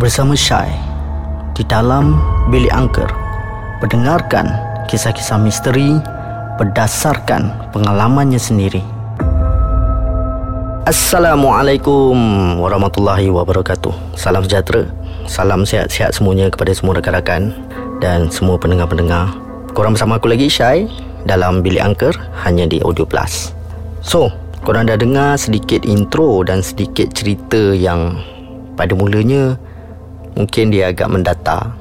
bersama Syai di dalam bilik angker mendengarkan kisah-kisah misteri berdasarkan pengalamannya sendiri. Assalamualaikum warahmatullahi wabarakatuh. Salam sejahtera. Salam sihat-sihat semuanya kepada semua rakan-rakan dan semua pendengar-pendengar. Korang bersama aku lagi Syai dalam bilik angker hanya di Audio Plus. So, korang dah dengar sedikit intro dan sedikit cerita yang pada mulanya mungkin dia agak mendata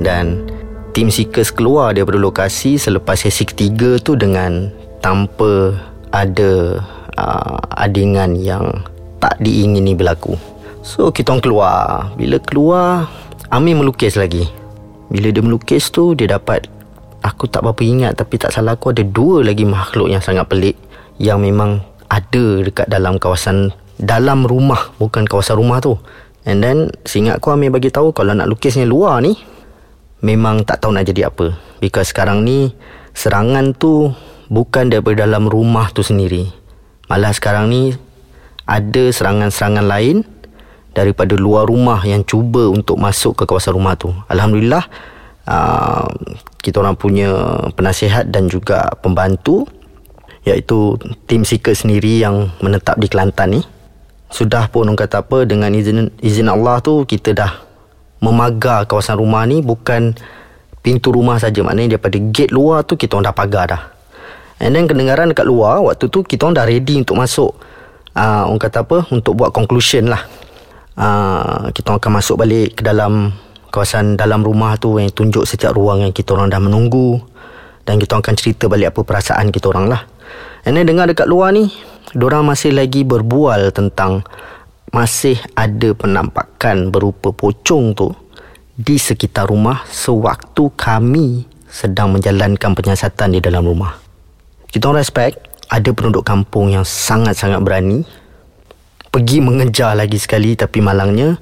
dan tim Seekers keluar daripada lokasi selepas sesi ketiga tu dengan tanpa ada uh, adingan yang tak diingini berlaku. So kita keluar. Bila keluar Amir melukis lagi. Bila dia melukis tu dia dapat aku tak berapa ingat tapi tak salah aku ada dua lagi makhluk yang sangat pelik yang memang ada dekat dalam kawasan dalam rumah bukan kawasan rumah tu And then Seingat aku Amir bagi tahu Kalau nak lukisnya luar ni Memang tak tahu nak jadi apa. Because sekarang ni Serangan tu Bukan daripada dalam rumah tu sendiri. Malah sekarang ni Ada serangan-serangan lain Daripada luar rumah Yang cuba untuk masuk ke kawasan rumah tu. Alhamdulillah uh, Kita orang punya Penasihat dan juga pembantu Iaitu Tim Seeker sendiri Yang menetap di Kelantan ni sudah pun orang kata apa dengan izin izin Allah tu kita dah memagar kawasan rumah ni bukan pintu rumah saja. Maknanya daripada gate luar tu kita orang dah pagar dah. And then kedengaran dekat luar waktu tu kita orang dah ready untuk masuk. Uh, orang kata apa untuk buat conclusion lah. Uh, kita akan masuk balik ke dalam kawasan dalam rumah tu yang tunjuk setiap ruang yang kita orang dah menunggu. Dan kita akan cerita balik apa perasaan kita orang lah and then dengar dekat luar ni Diorang masih lagi berbual tentang masih ada penampakan berupa pocong tu di sekitar rumah sewaktu kami sedang menjalankan penyiasatan di dalam rumah. Kita respect ada penduduk kampung yang sangat-sangat berani pergi mengejar lagi sekali tapi malangnya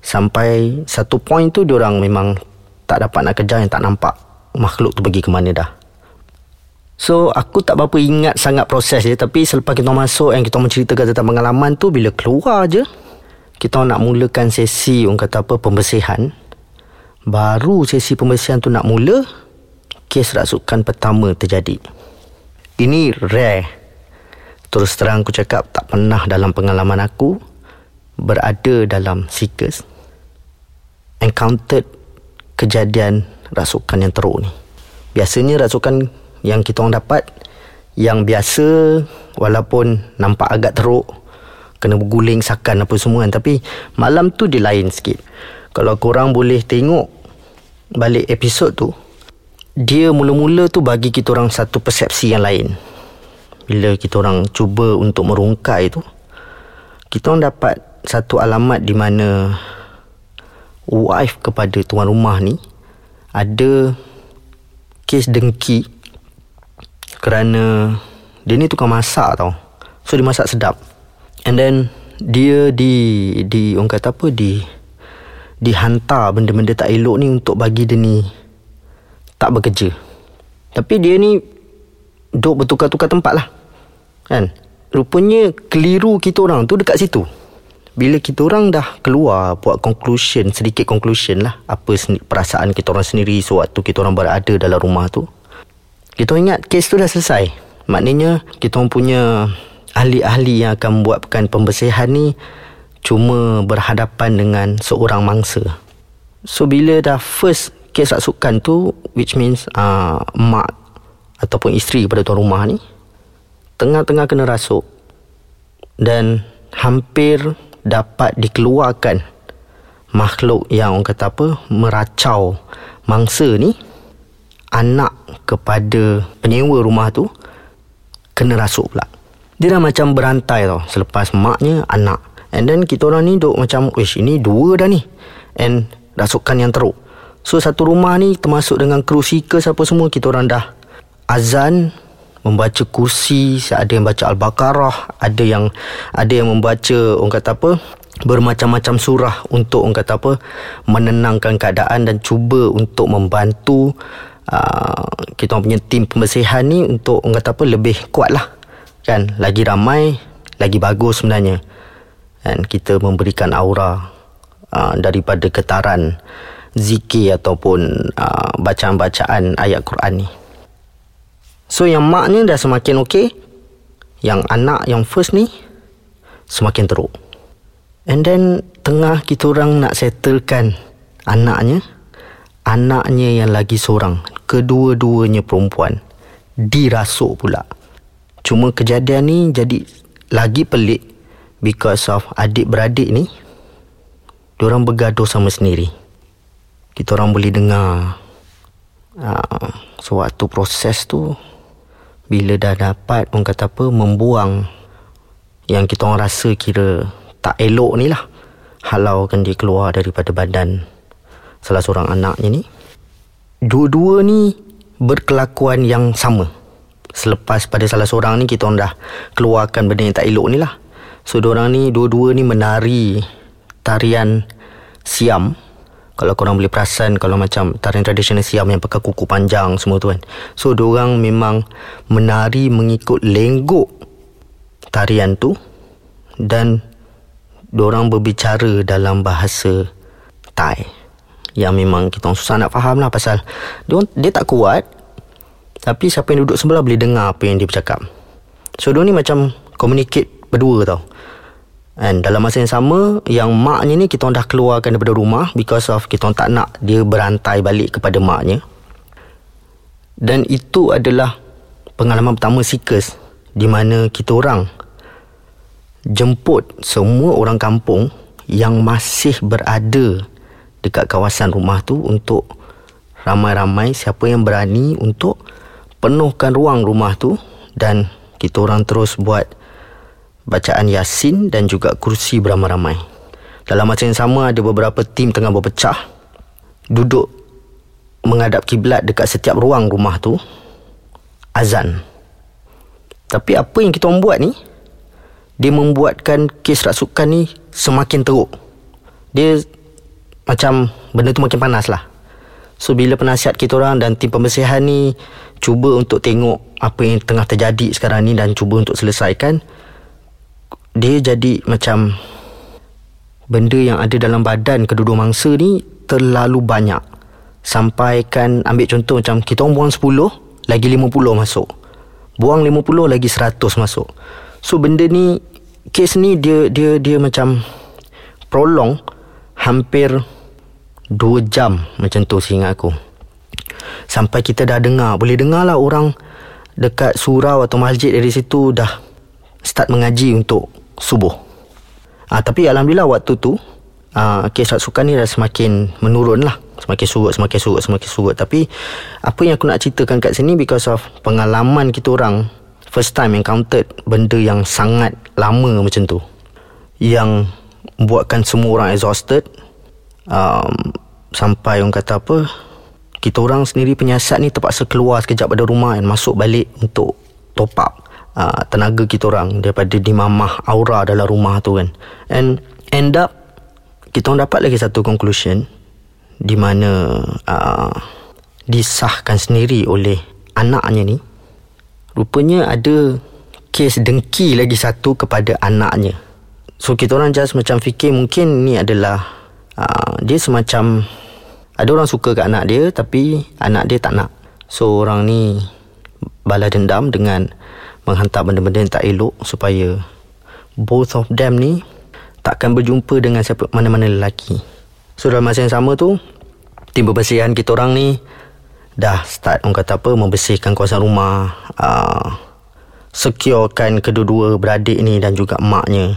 sampai satu point tu diorang memang tak dapat nak kejar yang tak nampak makhluk tu pergi ke mana dah. So aku tak berapa ingat sangat proses dia. Tapi selepas kita masuk yang kita menceritakan tentang pengalaman tu Bila keluar je Kita nak mulakan sesi orang kata apa pembersihan. Baru sesi pembersihan tu nak mula Kes rasukan pertama terjadi. Ini rare. Terus terang aku cakap tak pernah dalam pengalaman aku Berada dalam Seekers Encountered kejadian rasukan yang teruk ni. Biasanya rasukan yang kita orang dapat yang biasa walaupun nampak agak teruk kena berguling sakan apa semua kan. Tapi malam tu dia lain sikit. Kalau korang boleh tengok balik episod tu dia mula-mula tu bagi kita orang satu persepsi yang lain. Bila kita orang cuba untuk merungkai tu kita orang dapat satu alamat di mana wife kepada tuan rumah ni ada kes dengki kerana dia ni tukang masak tau. So dia masak sedap. And then dia di di orang kata apa di dihantar benda-benda tak elok ni untuk bagi dia ni tak bekerja. Tapi dia ni duk bertukar-tukar tempat lah. Kan? Rupanya keliru kita orang tu dekat situ. Bila kita orang dah keluar buat conclusion, sedikit conclusion lah. Apa perasaan kita orang sendiri sewaktu kita orang berada dalam rumah tu. Kita ingat kes tu dah selesai. Maknanya kita punya ahli-ahli yang akan membuatkan pembersihan ni cuma berhadapan dengan seorang mangsa. So bila dah first kes rasukan tu which means uh, mak ataupun isteri kepada tuan rumah ni tengah-tengah kena rasuk dan hampir dapat dikeluarkan makhluk yang orang kata apa meracau mangsa ni anak kepada penyewa rumah tu kena rasuk pula. Dia dah macam berantai tau selepas maknya anak. And then kita orang ni duk macam, wish ini dua dah ni. And rasukan yang teruk. So satu rumah ni termasuk dengan kru seekers apa semua kita orang dah azan membaca kursi, ada yang baca al-baqarah, ada yang ada yang membaca orang kata apa? bermacam-macam surah untuk orang kata apa menenangkan keadaan dan cuba untuk membantu uh, kita punya tim pembersihan ni untuk orang kata apa lebih kuat lah kan? Lagi ramai lagi bagus sebenarnya. Dan kita memberikan aura uh, daripada getaran zikir ataupun uh, bacaan-bacaan ayat Quran ni. So yang maknya dah semakin okey, yang anak yang first ni semakin teruk. And then tengah kita orang nak settlekan anaknya, anaknya yang lagi seorang, kedua-duanya perempuan, dirasuk pula. Cuma kejadian ni jadi lagi pelik because of adik-beradik ni, diorang bergaduh sama sendiri. Kita orang boleh dengar uh, suatu proses tu bila dah dapat orang kata apa membuang yang kita orang rasa kira tak elok ni lah halaukan dia keluar daripada badan salah seorang anaknya ni dua-dua ni berkelakuan yang sama. Selepas pada salah seorang ni kita orang dah keluarkan benda yang tak elok ni lah. So orang ni dua-dua ni menari tarian siam. Kalau korang boleh perasan kalau macam tarian tradisional Siam yang pakai kuku panjang semua tu kan. So orang memang menari mengikut lenggok tarian tu dan orang berbicara dalam bahasa Thai yang memang kita susah nak faham lah pasal dia, dia tak kuat tapi siapa yang duduk sebelah boleh dengar apa yang dia bercakap. So dia ni macam communicate berdua tau. And dalam masa yang sama Yang maknya ni Kita dah keluarkan daripada rumah Because of Kita tak nak Dia berantai balik kepada maknya Dan itu adalah Pengalaman pertama Seekers Di mana kita orang Jemput Semua orang kampung Yang masih berada Dekat kawasan rumah tu Untuk Ramai-ramai Siapa yang berani Untuk Penuhkan ruang rumah tu Dan Kita orang terus buat bacaan Yasin dan juga kursi beramai-ramai. Dalam masa yang sama ada beberapa tim tengah berpecah duduk menghadap kiblat dekat setiap ruang rumah tu azan. Tapi apa yang kita buat ni dia membuatkan kes rasukan ni semakin teruk. Dia macam benda tu makin panas lah. So bila penasihat kita orang dan tim pembersihan ni cuba untuk tengok apa yang tengah terjadi sekarang ni dan cuba untuk selesaikan, dia jadi macam benda yang ada dalam badan kedua-dua mangsa ni terlalu banyak. Sampai kan ambil contoh macam kita orang buang 10 lagi 50 masuk. Buang 50 lagi 100 masuk. So benda ni kes ni dia dia dia macam prolong hampir 2 jam macam tu seingat aku sampai kita dah dengar boleh dengar lah orang dekat surau atau masjid dari situ dah start mengaji untuk subuh. Ah, tapi Alhamdulillah waktu tu ah, kes rasukan ni dah semakin menurun lah. Semakin surut, semakin surut, semakin surut. Tapi apa yang aku nak ceritakan kat sini because of pengalaman kita orang first time encountered benda yang sangat lama macam tu. Yang buatkan semua orang exhausted. Um, sampai orang kata apa kita orang sendiri penyiasat ni terpaksa keluar sekejap pada rumah dan masuk balik untuk top up uh, tenaga kita orang daripada dimamah aura dalam rumah tu kan. And end up kita orang dapat lagi satu conclusion di mana uh, disahkan sendiri oleh anaknya ni. Rupanya ada kes dengki lagi satu kepada anaknya. So kita orang just macam fikir mungkin ni adalah uh, dia semacam ada orang suka kat anak dia tapi anak dia tak nak so orang ni balas dendam dengan menghantar benda-benda yang tak elok supaya both of them ni takkan berjumpa dengan siapa mana-mana lelaki. So dalam masa yang sama tu tim pembersihan kita orang ni dah start orang kata apa membersihkan kawasan rumah uh, securekan kedua-dua beradik ni dan juga maknya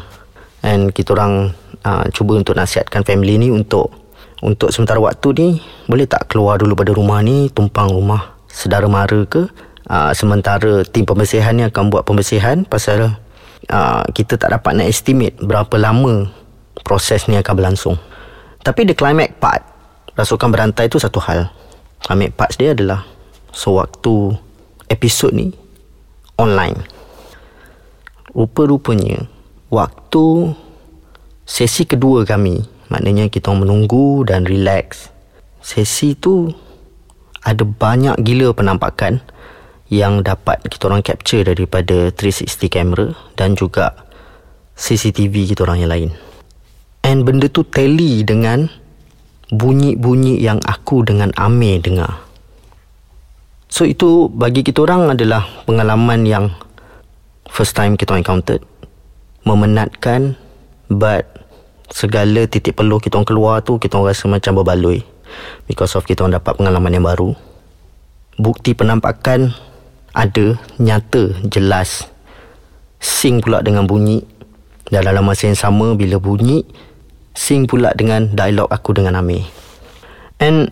and kita orang uh, cuba untuk nasihatkan family ni untuk untuk sementara waktu ni boleh tak keluar dulu pada rumah ni tumpang rumah sedara mara ke uh, sementara tim pembersihan ni akan buat pembersihan pasal uh, kita tak dapat nak estimate berapa lama proses ni akan berlangsung. Tapi the climax part rasukan berantai tu satu hal. Climax part dia adalah sewaktu episod ni online. Rupa-rupanya waktu sesi kedua kami maknanya kita menunggu dan relax. Sesi tu ada banyak gila penampakan yang dapat kita orang capture daripada 360 camera dan juga CCTV kita orang yang lain. And benda tu tally dengan bunyi-bunyi yang aku dengan Amir dengar. So itu bagi kita orang adalah pengalaman yang first time kita encountered. Memenatkan but segala titik peluh kita orang keluar tu kita orang rasa macam berbaloi because of kita orang dapat pengalaman yang baru. Bukti penampakan ada nyata jelas sing pula dengan bunyi dan dalam masa yang sama bila bunyi sing pula dengan dialog aku dengan Amir. And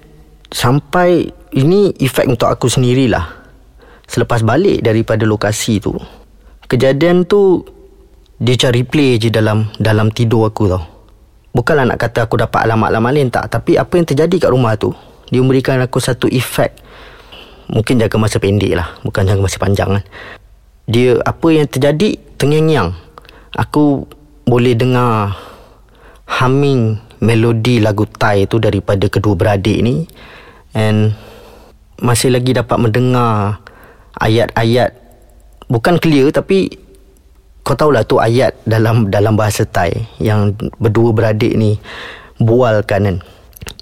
sampai ini efek untuk aku sendirilah. Selepas balik daripada lokasi tu, kejadian tu dia cari replay je dalam dalam tidur aku tau. Bukanlah nak kata aku dapat alamat-alamat lain tak, tapi apa yang terjadi kat rumah tu, dia memberikan aku satu efek mungkin jangka masa pendek lah, bukan jangka masa panjang kan. Dia apa yang terjadi tengyang-nyang. Aku boleh dengar humming melodi lagu Thai tu daripada kedua beradik ni and masih lagi dapat mendengar ayat-ayat bukan clear tapi kau tahulah tu ayat dalam dalam bahasa Thai yang berdua beradik ni bualkan kan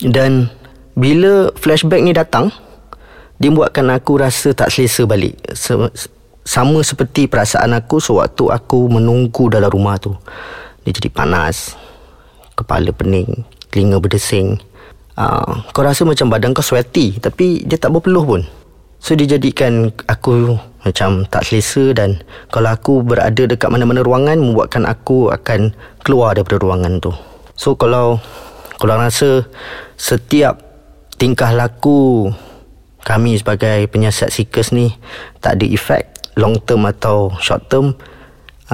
dan bila flashback ni datang dia buatkan aku rasa tak selesa balik sama seperti perasaan aku sewaktu aku menunggu dalam rumah tu dia jadi panas kepala pening, telinga berdesing. Uh, kau rasa macam badan kau sweaty tapi dia tak berpeluh pun. So dia jadikan aku macam tak selesa dan kalau aku berada dekat mana-mana ruangan membuatkan aku akan keluar daripada ruangan tu. So kalau kalau rasa setiap tingkah laku kami sebagai penyiasat sikus ni tak ada efek long term atau short term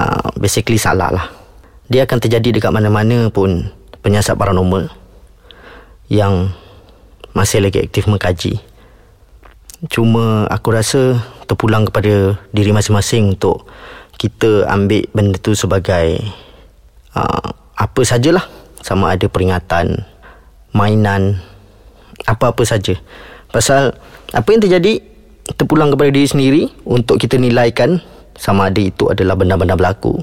uh, basically salah lah dia akan terjadi dekat mana-mana pun penyiasat paranormal yang masih lagi aktif mengkaji. Cuma aku rasa terpulang kepada diri masing-masing untuk kita ambil benda tu sebagai uh, apa sajalah sama ada peringatan, mainan, apa-apa saja. Pasal apa yang terjadi terpulang kepada diri sendiri untuk kita nilaikan sama ada itu adalah benda-benda berlaku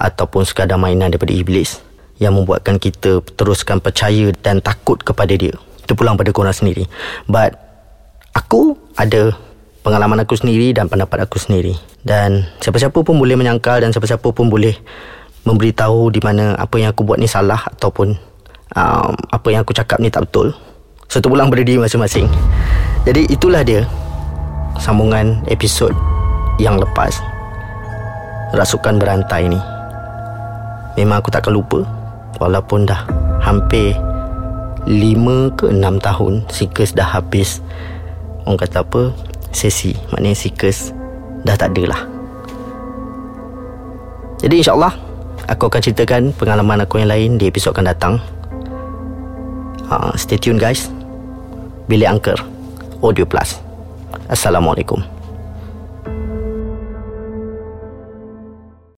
ataupun sekadar mainan daripada iblis yang membuatkan kita teruskan percaya dan takut kepada dia. Itu pulang pada korang sendiri. But aku ada pengalaman aku sendiri dan pendapat aku sendiri. Dan siapa-siapa pun boleh menyangkal dan siapa-siapa pun boleh memberitahu di mana apa yang aku buat ni salah ataupun um, apa yang aku cakap ni tak betul. So itu pulang pada diri masing-masing. Jadi itulah dia sambungan episod yang lepas. Rasukan berantai ni. Memang aku takkan lupa Walaupun dah hampir 5 ke 6 tahun Sikus dah habis Orang kata apa? Sesi. Maknanya sikus Dah tak ada lah Jadi insyaAllah Aku akan ceritakan pengalaman aku yang lain Di episod akan datang. Uh, Stay tune guys. Bilik Angker Audio Plus. Assalamualaikum